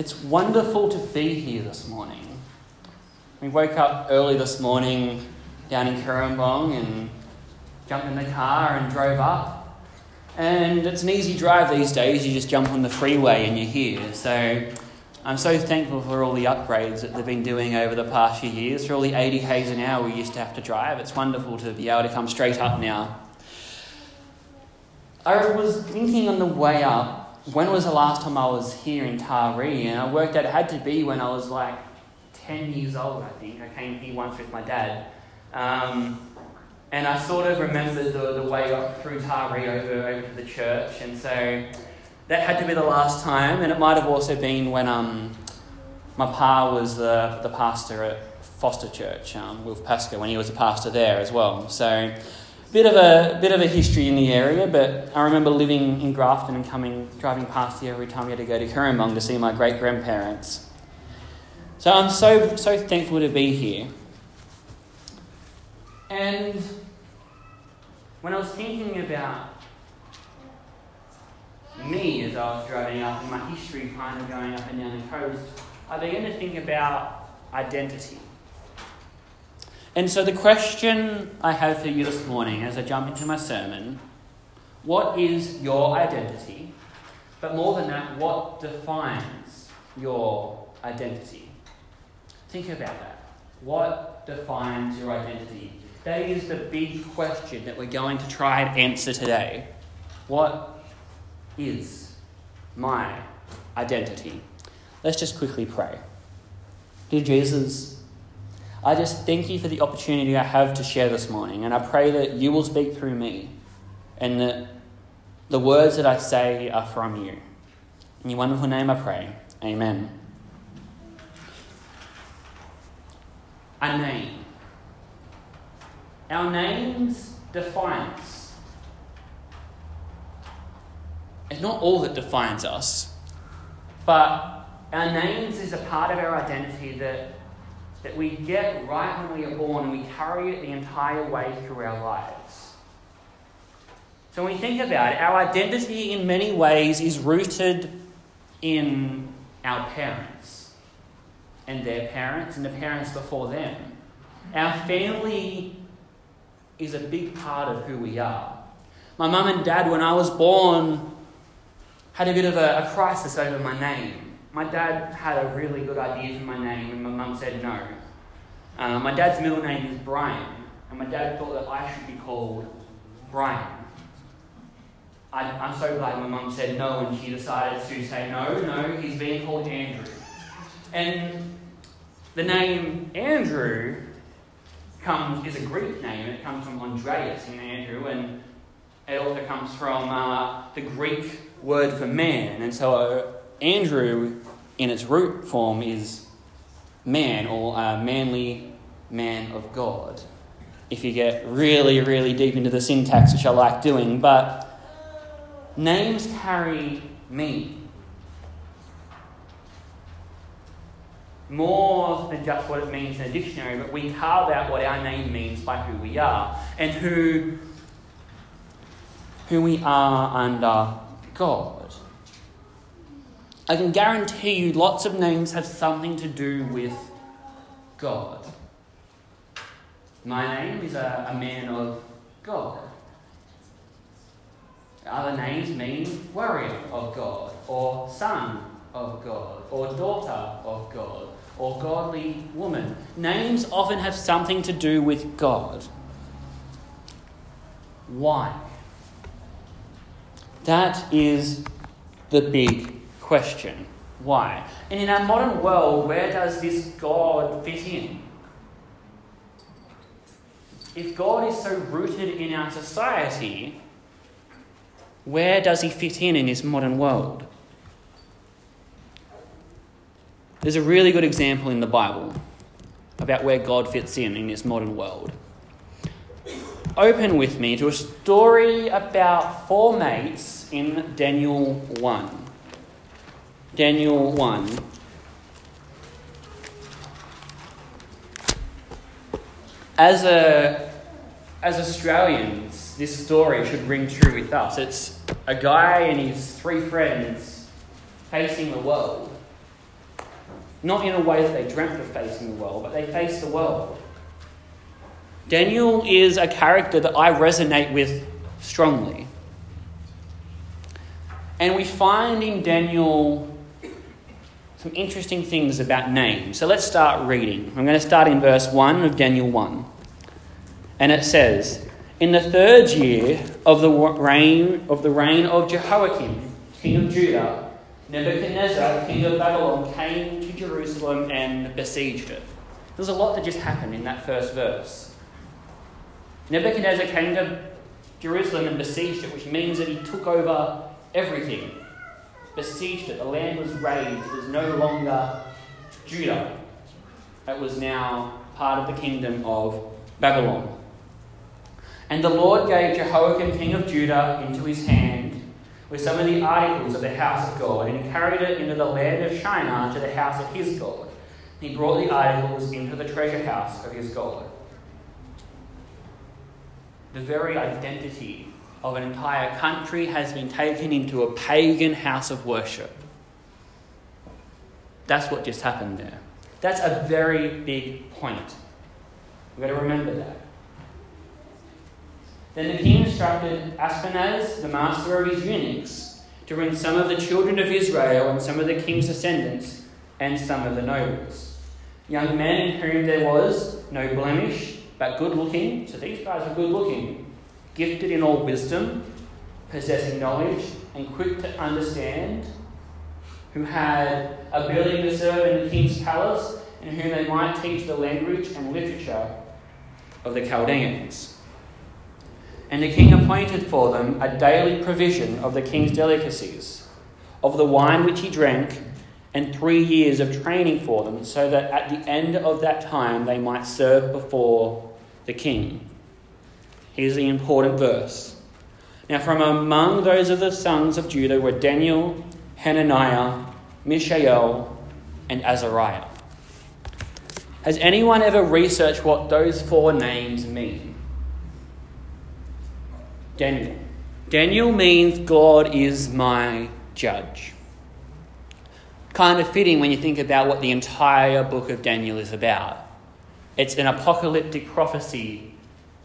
It's wonderful to be here this morning. We woke up early this morning down in Cooranbong and jumped in the car and drove up. And it's an easy drive these days. You just jump on the freeway and you're here. So I'm so thankful for all the upgrades that they've been doing over the past few years. For all the 80 k's an hour we used to have to drive, it's wonderful to be able to come straight up now. I was thinking on the way up when was the last time I was here in Taree? And I worked out it had to be when I was like 10 years old, I think. I came here once with my dad. Um, and I sort of remembered the, the way up through Taree over, over to the church. And so that had to be the last time. And it might have also been when um, my pa was the, the pastor at Forster Church, um, Wilf Pascoe, when he was a pastor there as well. So Bit of a bit of a history in the area, but I remember living in Grafton and coming driving past here every time we had to go to Cooranbong to see my great grandparents. So I'm so so thankful to be here. And when I was thinking about me as I was driving up and my history kind of going up and down the coast, I began to think about identity. And so, the question I have for you this morning as I jump into my sermon what is your identity? But more than that, what defines your identity? Think about that. What defines your identity? That is the big question that we're going to try and answer today. What is my identity? Let's just quickly pray. Dear Jesus, I just thank you for the opportunity I have to share this morning, and I pray that you will speak through me and that the words that I say are from you. In your wonderful name I pray. Amen. A name. Our names define us. It's not all that defines us, but our names is a part of our identity that that we get right when we are born and we carry it the entire way through our lives. So when we think about it, our identity in many ways is rooted in our parents and their parents and the parents before them. Our family is a big part of who we are. My mum and dad, when I was born, had a bit of a, a crisis over my name my dad had a really good idea for my name, and my mum said no. Uh, my dad's middle name is Brian, and my dad thought that I should be called Brian. I, am so glad my mum said no, and she decided to say no, no, he's being called Andrew. And the name Andrew comes is a Greek name. It comes from Andreas in Andrew, and it also comes from uh, the Greek word for man. And so uh, Andrew, in its root form, is man or manly man of God. If you get really, really deep into the syntax, which I like doing, but names carry meaning. More than just what it means in a dictionary, but we carve out what our name means by who we are and who, who we are under God. I can guarantee you lots of names have something to do with God. My name is a, a man of God. Other names mean warrior of God, or son of God, or daughter of God, or godly woman. Names often have something to do with God. Why? That is the big question. Why? And in our modern world, where does this God fit in? If God is so rooted in our society, where does he fit in in this modern world? There's a really good example in the Bible about where God fits in in this modern world. Open with me to a story about four mates in Daniel 1. Daniel 1. As, a, as Australians, this story should ring true with us. It's a guy and his three friends facing the world. Not in a way that they dreamt of facing the world, but they face the world. Daniel is a character that I resonate with strongly. And we find in Daniel some interesting things about names. So let's start reading. I'm going to start in verse 1 of Daniel 1. And it says, In the third year of the reign of the reign of Jehoiakim, king of Judah, Nebuchadnezzar, king of Babylon, came to Jerusalem and besieged it. There's a lot that just happened in that first verse. Nebuchadnezzar came to Jerusalem and besieged it, which means that he took over everything besieged it. The land was razed. It was no longer Judah. It was now part of the kingdom of Babylon. And the Lord gave Jehoiakim, king of Judah, into his hand with some of the articles of the house of God, and he carried it into the land of Shinar to the house of his God. He brought the articles into the treasure house of his God. The very identity of an entire country has been taken into a pagan house of worship. That's what just happened there. That's a very big point. We've got to remember that. Then the king instructed Ashpenaz, the master of his eunuchs, to bring some of the children of Israel and some of the king's descendants and some of the nobles. Young men in whom there was no blemish, but good looking. So these guys were good looking gifted in all wisdom, possessing knowledge, and quick to understand, who had ability to serve in the king's palace, and whom they might teach the language and literature of the Chaldeans. And the king appointed for them a daily provision of the king's delicacies, of the wine which he drank, and three years of training for them, so that at the end of that time they might serve before the king. Here's the important verse. Now, from among those of the sons of Judah were Daniel, Hananiah, Mishael, and Azariah. Has anyone ever researched what those four names mean? Daniel. Daniel means God is my judge. Kind of fitting when you think about what the entire book of Daniel is about. It's an apocalyptic prophecy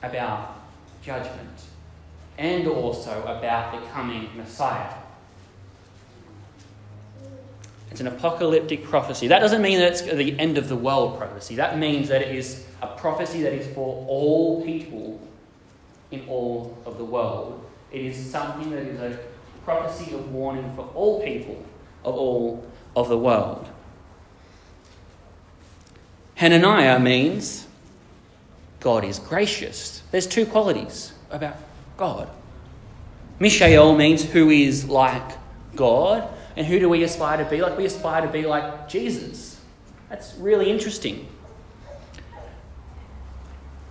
about judgment and also about the coming Messiah. It's an apocalyptic prophecy. That doesn't mean that it's the end of the world prophecy. That means that it is a prophecy that is for all people in all of the world. It is something that is a prophecy of warning for all people of all of the world. Hananiah means God is gracious. There's two qualities about God. Mishael means who is like God, and who do we aspire to be like? We aspire to be like Jesus. That's really interesting.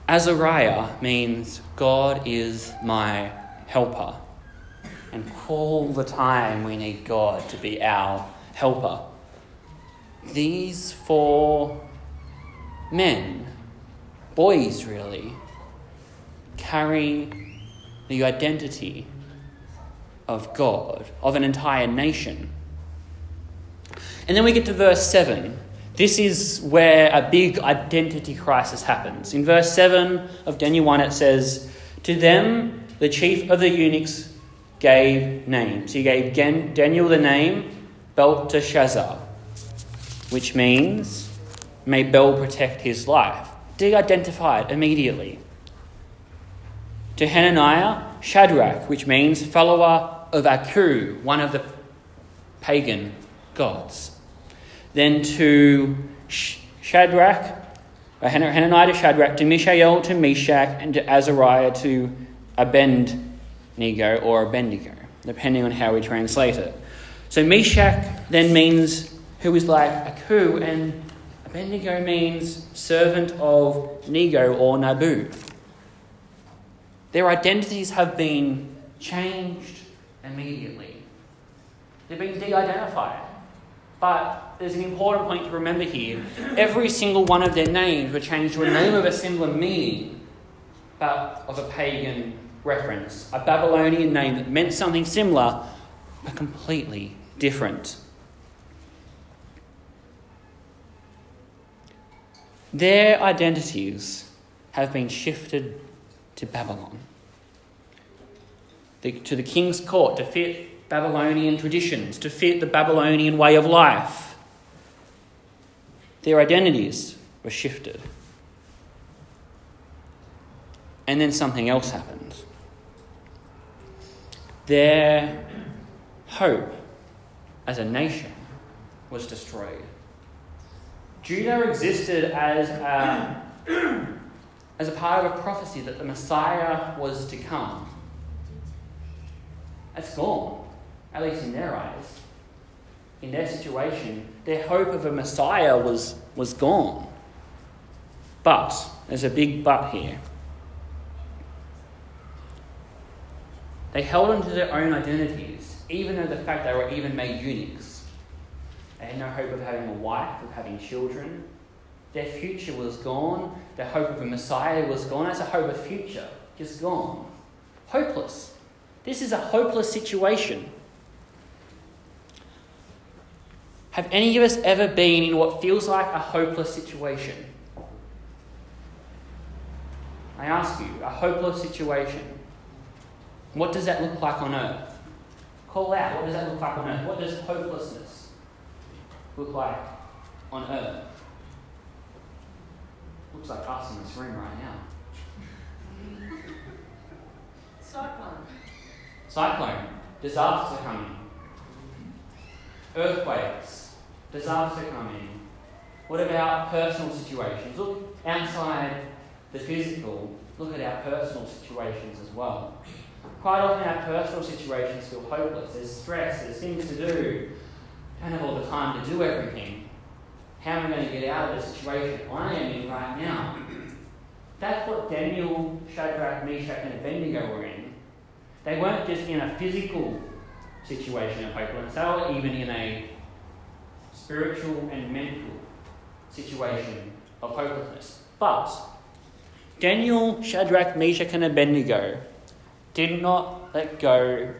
Azariah means God is my helper. And all the time we need God to be our helper. These four men, boys really, carry the identity of God, of an entire nation. And then we get to verse 7. This is where a big identity crisis happens. In verse 7 of Daniel 1, it says, To them the chief of the eunuchs gave names. He gave Daniel the name Belteshazzar, which means, May Bel protect his life. De identified immediately to Hananiah, Shadrach, which means follower of Aku, one of the pagan gods. Then to Shadrach, uh, Hananiah to Shadrach, to Mishael to Meshach, and to Azariah to Abednego or Abednego, depending on how we translate it. So Meshach then means who is like Aku, and Abednego means servant of Nego or Nabu. Their identities have been changed immediately. They've been de identified. But there's an important point to remember here. Every single one of their names were changed to a name of a similar meaning, but of a pagan reference. A Babylonian name that meant something similar, but completely different. Their identities have been shifted to Babylon, the, to the king's court, to fit Babylonian traditions, to fit the Babylonian way of life. Their identities were shifted. And then something else happened. Their hope as a nation was destroyed. Judah existed as um, a, as a part of a prophecy that the Messiah was to come. That's gone, at least in their eyes. In their situation, their hope of a Messiah was, was gone. But, there's a big but here. They held on to their own identities, even though the fact they were even made eunuchs. They had no hope of having a wife, of having children. Their future was gone. Their hope of a Messiah was gone. That's a hope of future, just gone. Hopeless. This is a hopeless situation. Have any of us ever been in what feels like a hopeless situation? I ask you, a hopeless situation. What does that look like on earth? Call out, what does that look like on earth? What does hopelessness look like on earth? Looks like us in this room right now. Cyclone. Cyclone, disaster coming. Earthquakes, disaster coming. What about personal situations? Look outside the physical, look at our personal situations as well. Quite often our personal situations feel hopeless. There's stress, there's things to do. Don't have all the time to do everything. How am I going to get out of the situation I am in right now? That's what Daniel, Shadrach, Meshach, and Abednego were in. They weren't just in a physical situation of hopelessness, they were even in a spiritual and mental situation of hopelessness. But Daniel, Shadrach, Meshach, and Abednego did not let go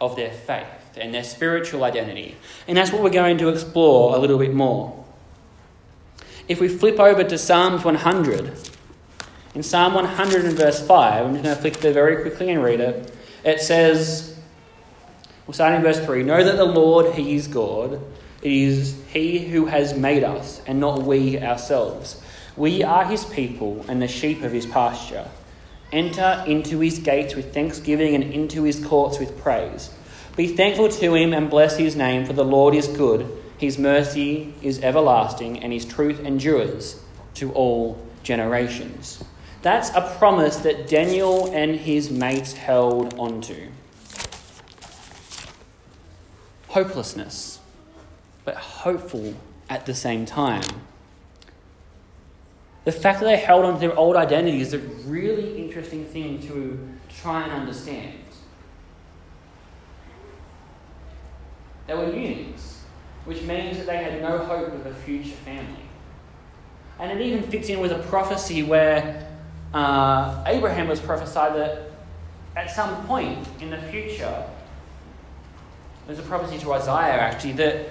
of their faith and their spiritual identity. And that's what we're going to explore a little bit more. If we flip over to Psalms 100, in Psalm 100 and verse 5, I'm just going to flick there very quickly and read it. It says, we'll start in verse 3 Know that the Lord, He is God. It is He who has made us, and not we ourselves. We are His people and the sheep of His pasture. Enter into his gates with thanksgiving and into his courts with praise. Be thankful to him and bless his name, for the Lord is good. His mercy is everlasting, and his truth endures to all generations. That's a promise that Daniel and his mates held onto. Hopelessness, but hopeful at the same time. The fact that they held on to their old identity is a really interesting thing to try and understand. They were eunuchs, which means that they had no hope of a future family. And it even fits in with a prophecy where uh, Abraham was prophesied that at some point in the future, there's a prophecy to Isaiah actually, that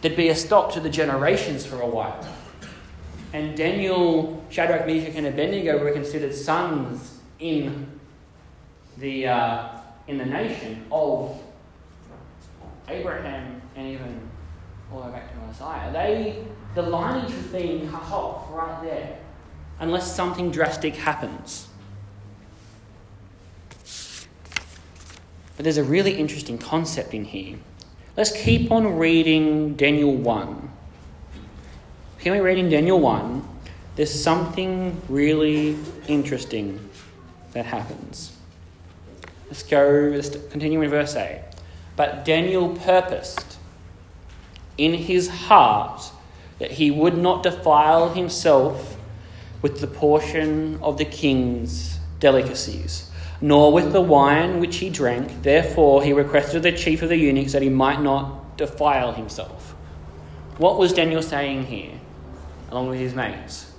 there'd be a stop to the generations for a while. And Daniel, Shadrach, Meshach, and Abednego were considered sons in the, uh, in the nation of Abraham and even all the way back to Isaiah. They, the lineage was being cut off right there unless something drastic happens. But there's a really interesting concept in here. Let's keep on reading Daniel 1. Can we read in Daniel 1? There's something really interesting that happens. Let's go, let's continue in verse 8. But Daniel purposed in his heart that he would not defile himself with the portion of the king's delicacies, nor with the wine which he drank. Therefore, he requested the chief of the eunuchs that he might not defile himself. What was Daniel saying here, along with his mates?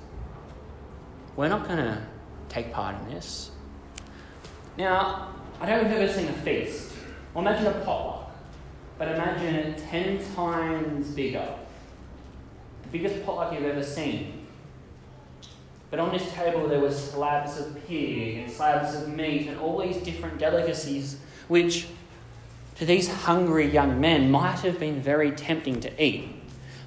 We're not going to take part in this. Now, I don't know if you've ever seen a feast. Well, imagine a potluck, but imagine it ten times bigger. The biggest potluck you've ever seen. But on this table there were slabs of pig and slabs of meat and all these different delicacies, which to these hungry young men might have been very tempting to eat.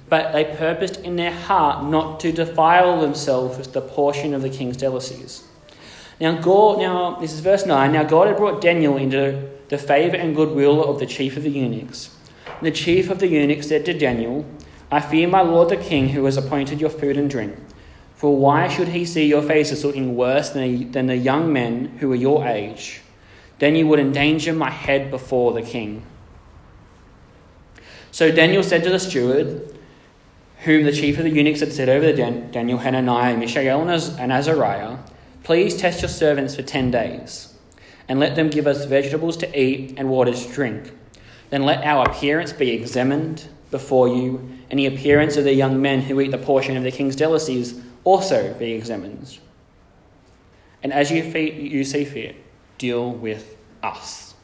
But they purposed in their heart not to defile themselves with the portion of the king's delicacies. Now, God, now this is verse 9. Now God had brought Daniel into the favour and goodwill of the chief of the eunuchs. And the chief of the eunuchs said to Daniel, I fear my lord the king, who has appointed your food and drink. For why should he see your faces looking worse than, than the young men who are your age? Then you would endanger my head before the king. So Daniel said to the steward, whom the chief of the eunuchs had set over Daniel, Hananiah, Mishael, and Azariah, Please test your servants for ten days, and let them give us vegetables to eat and water to drink. Then let our appearance be examined before you, and the appearance of the young men who eat the portion of the king's delicacies also be examined. And as you, you see fit, deal with us.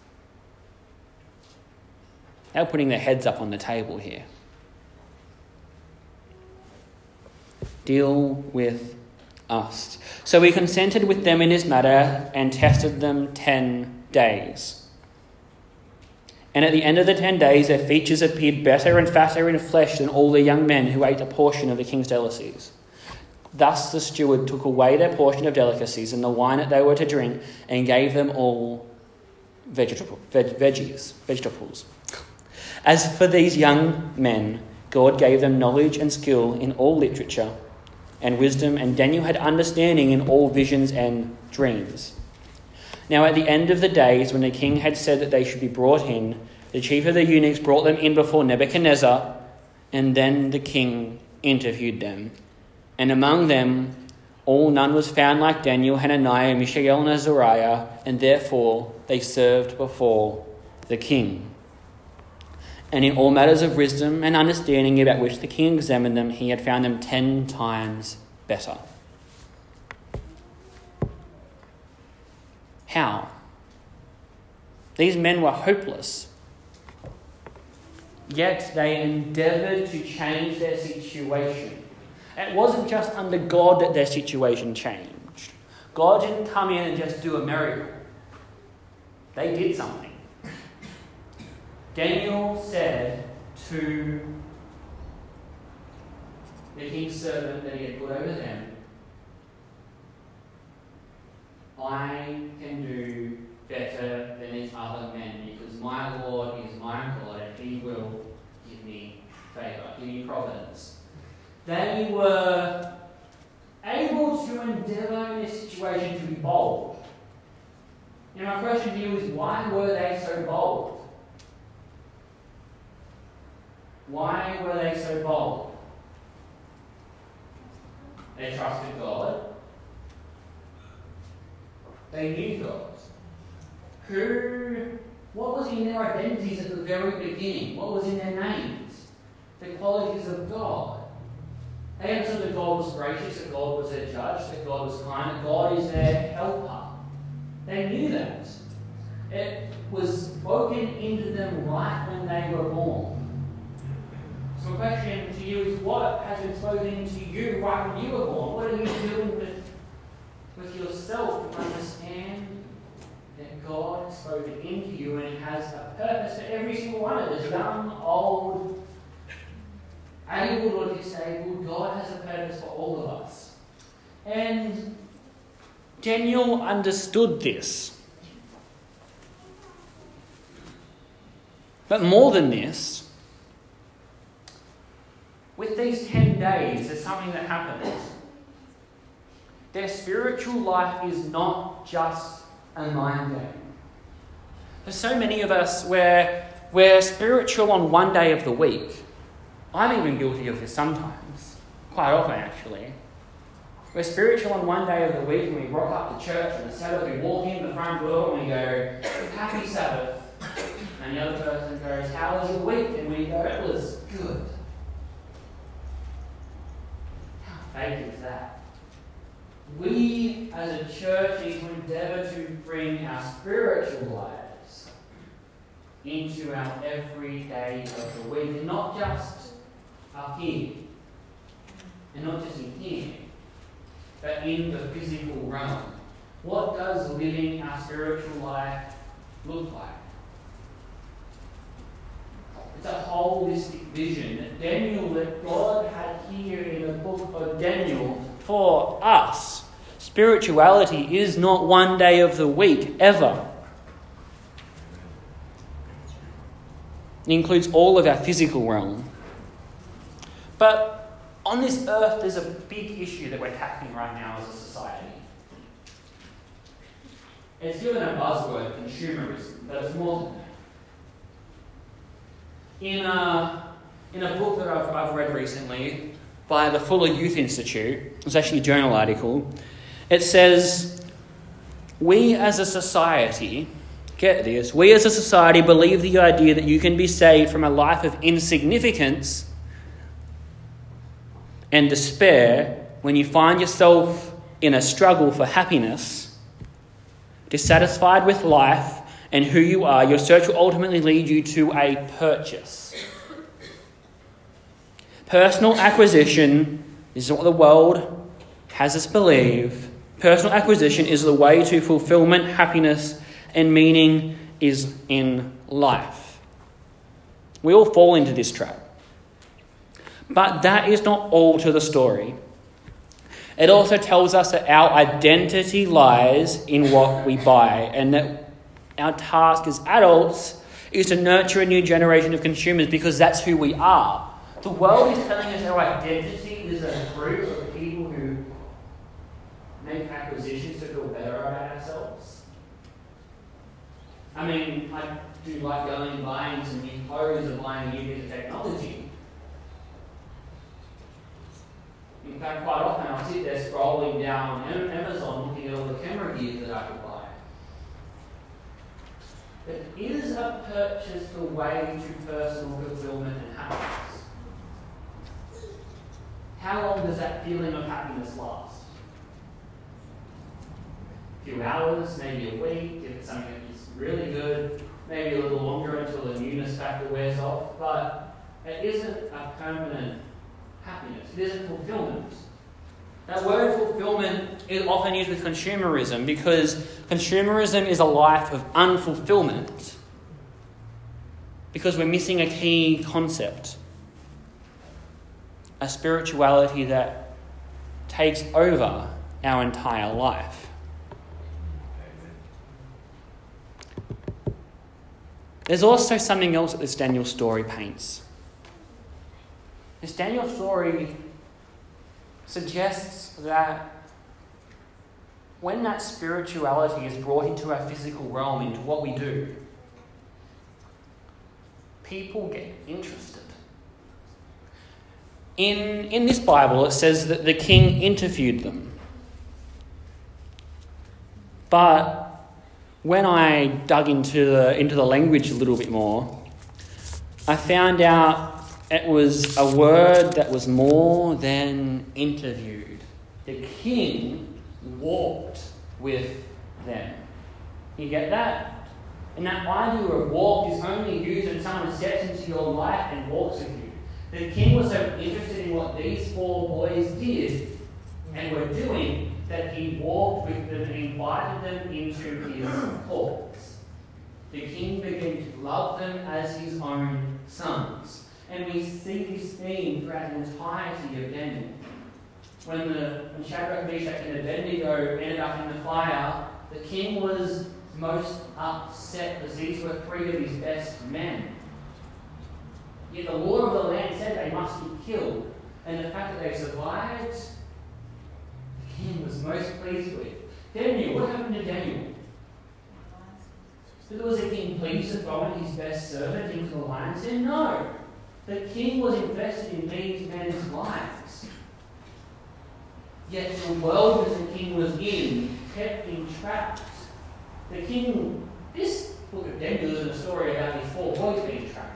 They're putting their heads up on the table here. Deal with us. So he consented with them in this matter and tested them ten days. And at the end of the ten days, their features appeared better and fatter in flesh than all the young men who ate a portion of the king's delicacies. Thus the steward took away their portion of delicacies and the wine that they were to drink and gave them all vegetable, veg, veggies, vegetables. As for these young men, God gave them knowledge and skill in all literature and wisdom, and Daniel had understanding in all visions and dreams. Now, at the end of the days, when the king had said that they should be brought in, the chief of the eunuchs brought them in before Nebuchadnezzar, and then the king interviewed them. And among them, all none was found like Daniel, Hananiah, Mishael, and Azariah, and therefore they served before the king. And in all matters of wisdom and understanding about which the king examined them, he had found them ten times better. How? These men were hopeless. Yet they endeavoured to change their situation. It wasn't just under God that their situation changed. God didn't come in and just do a miracle, they did something. Daniel said to the king's servant that he had put over them, I can do better than these other men because my Lord is my God and he will give me favour, give me providence. They were able to endeavour in this situation to be bold. Now, my question to you is why were they so bold? Why were they so bold? They trusted God. They knew God. Who, what was in their identities at the very beginning? What was in their names? The qualities of God. They understood that God was gracious, that God was their judge, that God was kind, that God is their helper. They knew that. It was spoken into them right when they were born. So my question to you is what has been spoken into you right when you were born? What are you doing with, with yourself to understand that God has spoken into you and He has a purpose for every single one of us, young, old, able or disabled, God has a purpose for all of us. And Daniel understood this. But more than this, with these 10 days, there's something that happens. Their spiritual life is not just a mind game. There's so many of us where we're spiritual on one day of the week. I'm even guilty of this sometimes, quite often actually. We're spiritual on one day of the week and we rock up to church on the Sabbath, we walk in the front door and we go, Happy Sabbath. And the other person goes, How was your week? And we go, It was good. Faith is that? We as a church need to endeavour to bring our spiritual lives into our everyday of the week, and not just up here, and not just in here, but in the physical realm. What does living our spiritual life look like? It's a holistic vision that Daniel, that God here in the book of Daniel for us. Spirituality is not one day of the week, ever. It includes all of our physical realm. But on this earth, there's a big issue that we're tackling right now as a society. It's given a buzzword, consumerism, but it's more than that. In a, in a book that I've, I've read recently by the Fuller Youth Institute, it's actually a journal article, it says, We as a society, get this, we as a society believe the idea that you can be saved from a life of insignificance and despair when you find yourself in a struggle for happiness, dissatisfied with life and who you are, your search will ultimately lead you to a purchase. Personal acquisition is what the world has us believe. Personal acquisition is the way to fulfillment, happiness, and meaning is in life. We all fall into this trap. But that is not all to the story. It also tells us that our identity lies in what we buy, and that our task as adults is to nurture a new generation of consumers because that's who we are. The world is telling us our identity is a group of people who make acquisitions to feel better about ourselves. I mean, I do like going and buying some new clothes or buying new bit of technology. In fact, quite often I'll sit there scrolling down Amazon looking at all the camera gear that I could buy. But is a purchase the way to personal fulfillment and happiness? How long does that feeling of happiness last? A few hours, maybe a week, if it's something that's really good, maybe a little longer until the newness factor wears off, but it isn't a permanent happiness. It isn't fulfillment. That word fulfillment is often used with consumerism because consumerism is a life of unfulfillment because we're missing a key concept a spirituality that takes over our entire life. There's also something else that this Daniel story paints. This Daniel story suggests that when that spirituality is brought into our physical realm, into what we do, people get interested. In, in this Bible, it says that the king interviewed them. But when I dug into the, into the language a little bit more, I found out it was a word that was more than interviewed. The king walked with them. You get that? And that idea of walk is only used when someone steps into your life and walks with you. The king was so interested in what these four boys did and were doing that he walked with them and invited them into his courts. The king began to love them as his own sons. And we see this theme throughout the entirety of Daniel. When, the, when Shadrach, Meshach, and Abednego ended up in the fire, the king was most upset because these were three of his best men. Yet the law of the land said they must be killed. And the fact that they survived, the king was most pleased with. Daniel, what happened to Daniel? Did was the king pleased to throw his best servant into the lion's den? No. The king was invested in these men's lives. Yet the world that the king was in kept him trapped. The king, this book of Daniel is a story about these four boys being trapped.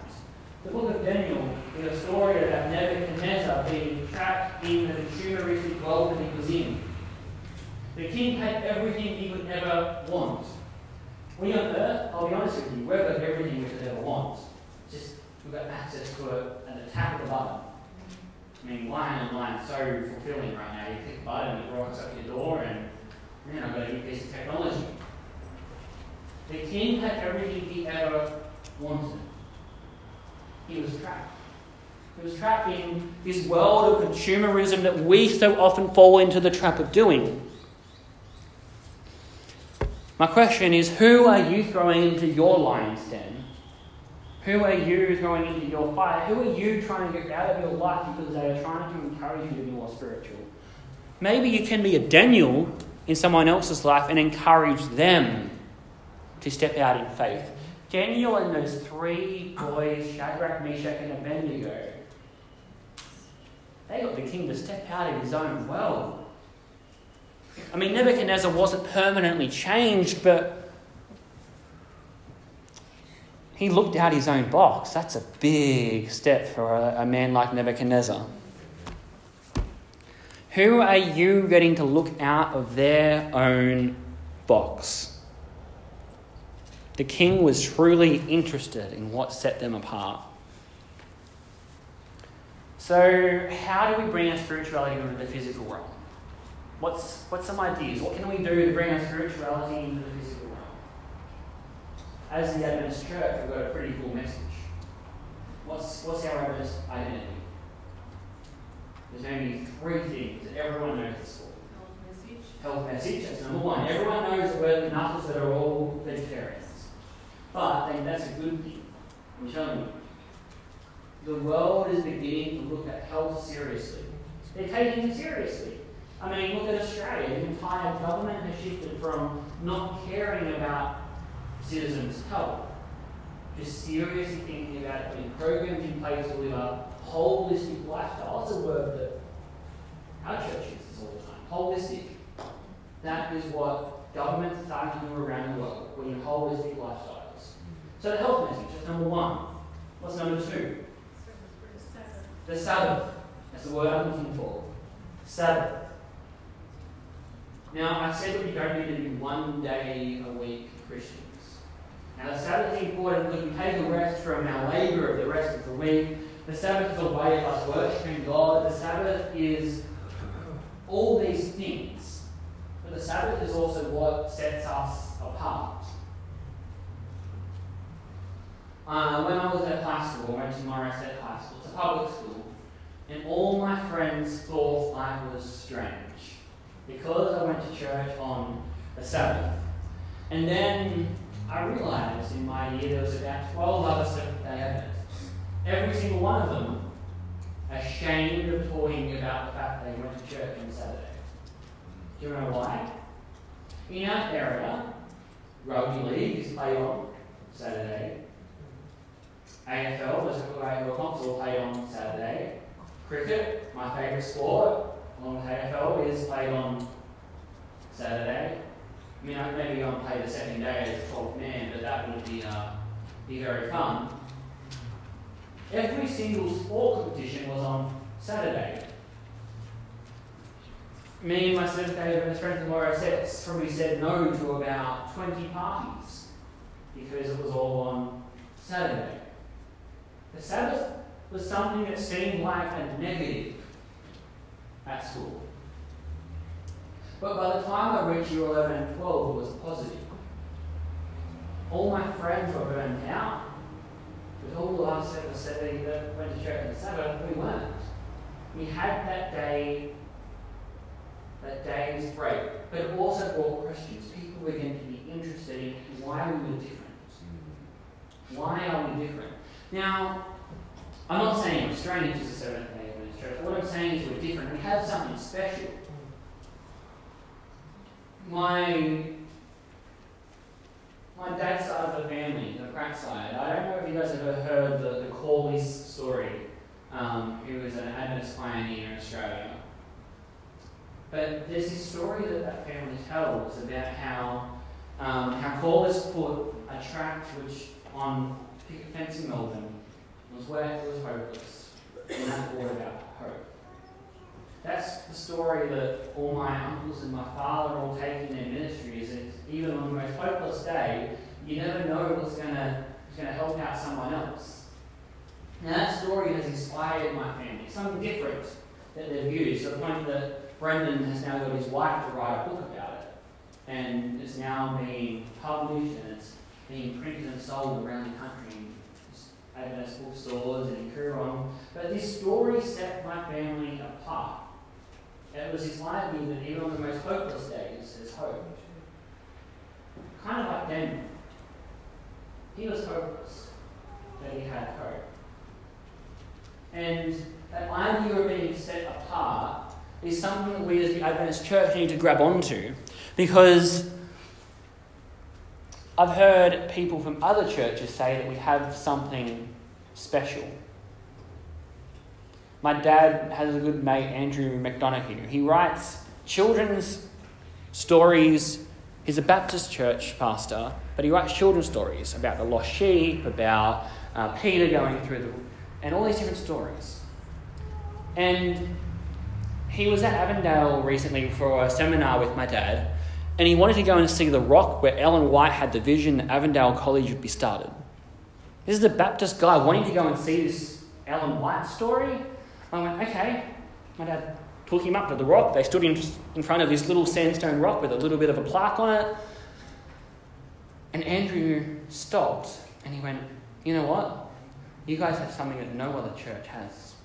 The book of Daniel is a story about Nebuchadnezzar being trapped in the consumeristic world that he was in. The king had everything he could ever want. We on earth, I'll be honest with you, we've got everything we could ever want. Just we've got access to a, the tap of the button. I mean, line and line so fulfilling right now. You click a button, it rocks up your door, and man, I've got a new piece of technology. The king had everything he ever wanted. He was trapped. He was trapped in this world of consumerism that we so often fall into the trap of doing. My question is who are you throwing into your lion's den? Who are you throwing into your fire? Who are you trying to get out of your life because they are trying to encourage you to be more spiritual? Maybe you can be a Daniel in someone else's life and encourage them to step out in faith. Daniel and those three boys, Shadrach, Meshach, and Abednego, they got the king to step out of his own world. I mean, Nebuchadnezzar wasn't permanently changed, but he looked out his own box. That's a big step for a, a man like Nebuchadnezzar. Who are you getting to look out of their own box? The king was truly interested in what set them apart. So, how do we bring our spirituality into the physical realm? What's, what's some ideas? What can we do to bring our spirituality into the physical realm? As the Adventist Church, we've got a pretty cool message. What's, what's our Adventist identity? There's only three things that everyone knows this for. Health message. Health message, that's number one. Everyone knows that we're the nutters that are all vegetarians. But I think that's a good thing. I'm telling you. The world is beginning to look at health seriously. They're taking it seriously. I mean, look at Australia. The entire government has shifted from not caring about citizens' health to seriously thinking about it, putting programs in place to live a holistic lifestyle. That's a word that our church uses all the time. Holistic. That is what governments are starting to do around the world, putting holistic lifestyles. So the health message, that's number one. What's number two? The Sabbath. That's the word I'm looking for. Sabbath. Now, I said that we don't need to be one day a week Christians. Now, the Sabbath is important because we take a rest from our labour of the rest of the week. The Sabbath is a way of us worshipping God. The Sabbath is all these things. But the Sabbath is also what sets us apart. Uh, when I was at high school, I went to Morisset High School. It's a public school. And all my friends thought I was strange because I went to church on the Sabbath. And then I realized in my year there was about 12 other Seventh day Adventists. Every single one of them ashamed of talking about the fact that they went to church on Saturday. Do you know why? In our area, rugby league is played on Saturday. AFL, the Super AFL comps, all played on Saturday. Cricket, my favourite sport, with AFL, is played on Saturday. I mean, I maybe I'm play the second day as 12th man, but that would be, uh, be very fun. Every single sport competition was on Saturday. Me and my seventh day Adventist friends in Morisset probably said no to about 20 parties because it was all on Saturday. The Sabbath was something that seemed like a negative at school. But by the time I reached year 11 and 12, it was positive. All my friends were burned out. But all of us that said that went to church on the Sabbath, we weren't. We had that day, that day's break. But it also brought Christians. People began to be interested in why we were different. Mm. Why are we different? Now, I'm not saying strange as a Seventh day church. What I'm saying is we're different. We have something special my my dad's side of the family, the Pratt side. I don't know if you guys have ever heard the, the Corliss story, um, who was an Adventist pioneer in Australia. But there's this story that that family tells about how um, how Corliss put a tract which on picket fence in Melbourne was where it was hopeless, and that brought about hope. That's the story that all my uncles and my father all taking their ministries. And even on the most hopeless day, you never know what's going to going to help out someone else. Now, that story has inspired my family, something different that they've used, to the point that Brendan has now got his wife to write a book about. And it's now being published and it's being printed and sold around the country in Adventist bookstores and in Koorong. But this story set my family apart. It was inspired me that even on the most hopeless days, there's hope. Kind of like Daniel. He was hopeless, but he had hope. And that idea of being set apart is something that we as the Adventist Church need to grab onto because I've heard people from other churches say that we have something special. My dad has a good mate, Andrew McDonough. He writes children's stories. He's a Baptist church pastor, but he writes children's stories about the lost sheep, about uh, Peter going through the. and all these different stories. And he was at Avondale recently for a seminar with my dad, and he wanted to go and see the rock where Ellen White had the vision that Avondale College would be started. This is a Baptist guy wanting to go and see this Ellen White story. I went, okay. My dad took him up to the rock. They stood in, in front of this little sandstone rock with a little bit of a plaque on it. And Andrew stopped and he went, You know what? You guys have something that no other church has.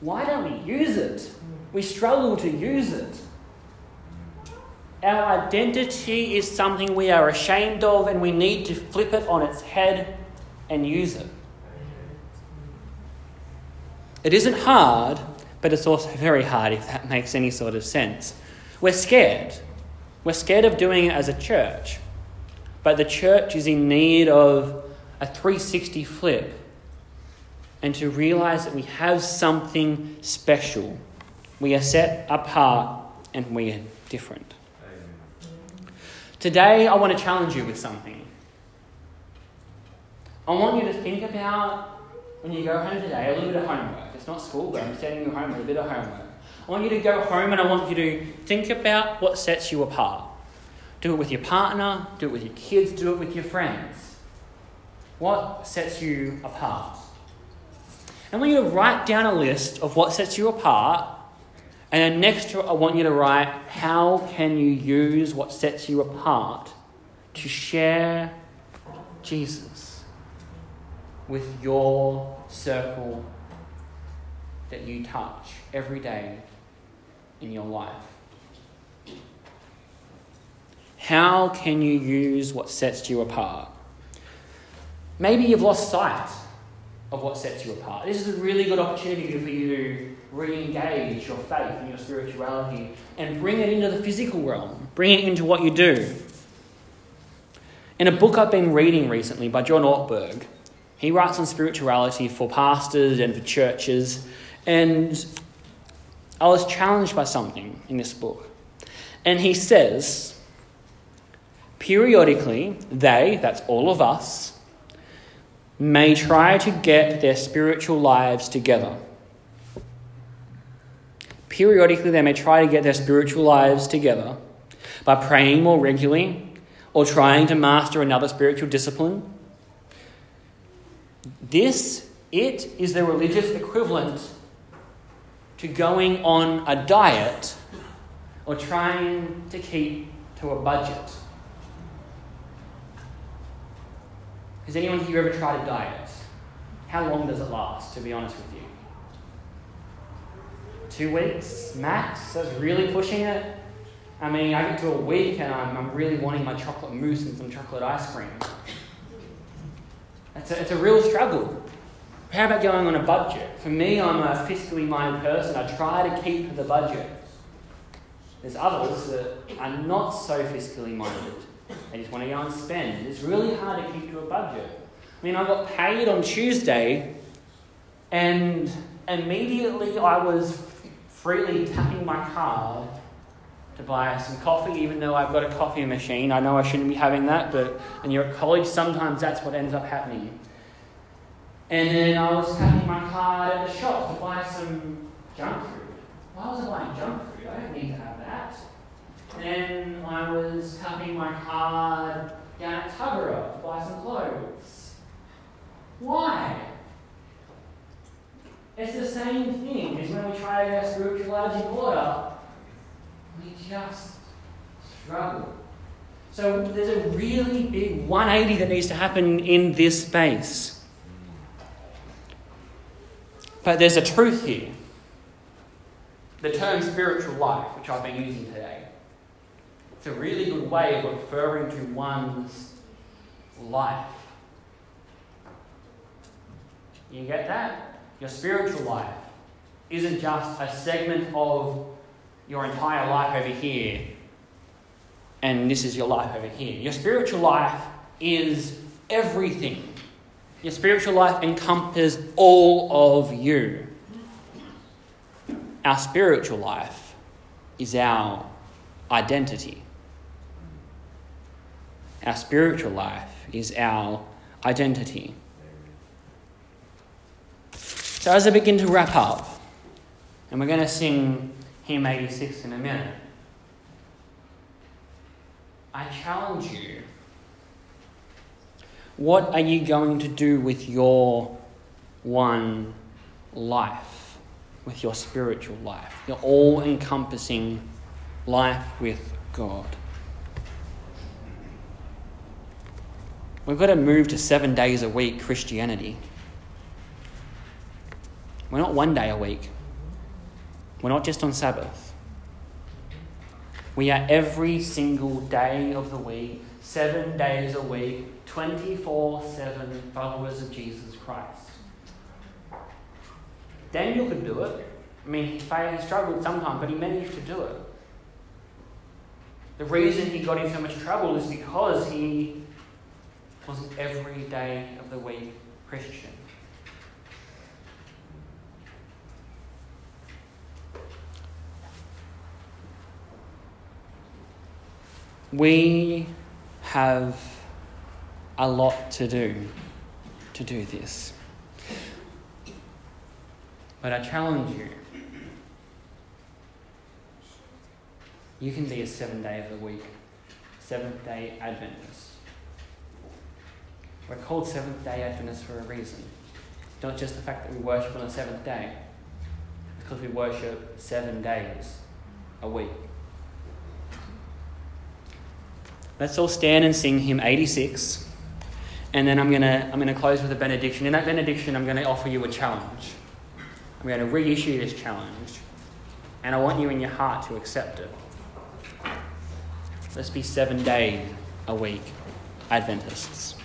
Why don't we use it? We struggle to use it. Our identity is something we are ashamed of, and we need to flip it on its head and use it. It isn't hard, but it's also very hard if that makes any sort of sense. We're scared. We're scared of doing it as a church. But the church is in need of a 360 flip and to realize that we have something special. We are set apart and we are different. Today, I want to challenge you with something. I want you to think about when you go home today a little bit of homework. It's not school, but I'm setting you home with a bit of homework. I want you to go home and I want you to think about what sets you apart. Do it with your partner, do it with your kids, do it with your friends. What sets you apart? I want you to write down a list of what sets you apart. And then next I want you to write how can you use what sets you apart to share Jesus with your circle that you touch every day in your life. How can you use what sets you apart? Maybe you've lost sight of what sets you apart. This is a really good opportunity for you to re engage your faith and your spirituality and bring it into the physical realm, bring it into what you do. In a book I've been reading recently by John Ortberg, he writes on spirituality for pastors and for churches, and I was challenged by something in this book. And he says, periodically, they, that's all of us, may try to get their spiritual lives together. Periodically, they may try to get their spiritual lives together by praying more regularly or trying to master another spiritual discipline. This, it is the religious equivalent to going on a diet or trying to keep to a budget. Has anyone here ever tried a diet? How long does it last, to be honest with you? Two weeks max? That's really pushing it. I mean, I get to a week and I'm, I'm really wanting my chocolate mousse and some chocolate ice cream. It's a, it's a real struggle. How about going on a budget? For me, I'm a fiscally minded person. I try to keep the budget. There's others that are not so fiscally minded. They just want to go and spend. It's really hard to keep to a budget. I mean, I got paid on Tuesday, and immediately I was freely tapping my card to buy some coffee, even though I've got a coffee machine. I know I shouldn't be having that, but when you're at college, sometimes that's what ends up happening. And then I was tapping my card at the shop to buy some junk food. Why was I buying junk food? I don't need to have. Then I was tapping my card down at Tuggerah to buy some clothes. Why? It's the same thing as when we try to get spiritual lives in order. We just struggle. So there's a really big 180 that needs to happen in this space. But there's a truth here. The term spiritual life, which I've been using today, a really good way of referring to one's life. You get that? Your spiritual life isn't just a segment of your entire life over here, and this is your life over here. Your spiritual life is everything. Your spiritual life encompasses all of you. Our spiritual life is our identity. Our spiritual life is our identity. So, as I begin to wrap up, and we're going to sing hymn 86 in a minute, I challenge you what are you going to do with your one life, with your spiritual life, your all encompassing life with God? We've got to move to seven days a week Christianity. We're not one day a week. We're not just on Sabbath. We are every single day of the week, seven days a week, 24 7 followers of Jesus Christ. Daniel could do it. I mean, he struggled sometimes, but he managed to do it. The reason he got in so much trouble is because he was an every day of the week Christian. We have a lot to do to do this. But I challenge you. You can be a seven day of the week, seventh day Adventist. We're called Seventh day Adventists for a reason. Not just the fact that we worship on the seventh day, because we worship seven days a week. Let's all stand and sing hymn 86. And then I'm going to I'm to close with a benediction. In that benediction, I'm going to offer you a challenge. I'm going to reissue this challenge. And I want you in your heart to accept it. Let's be seven day a week Adventists.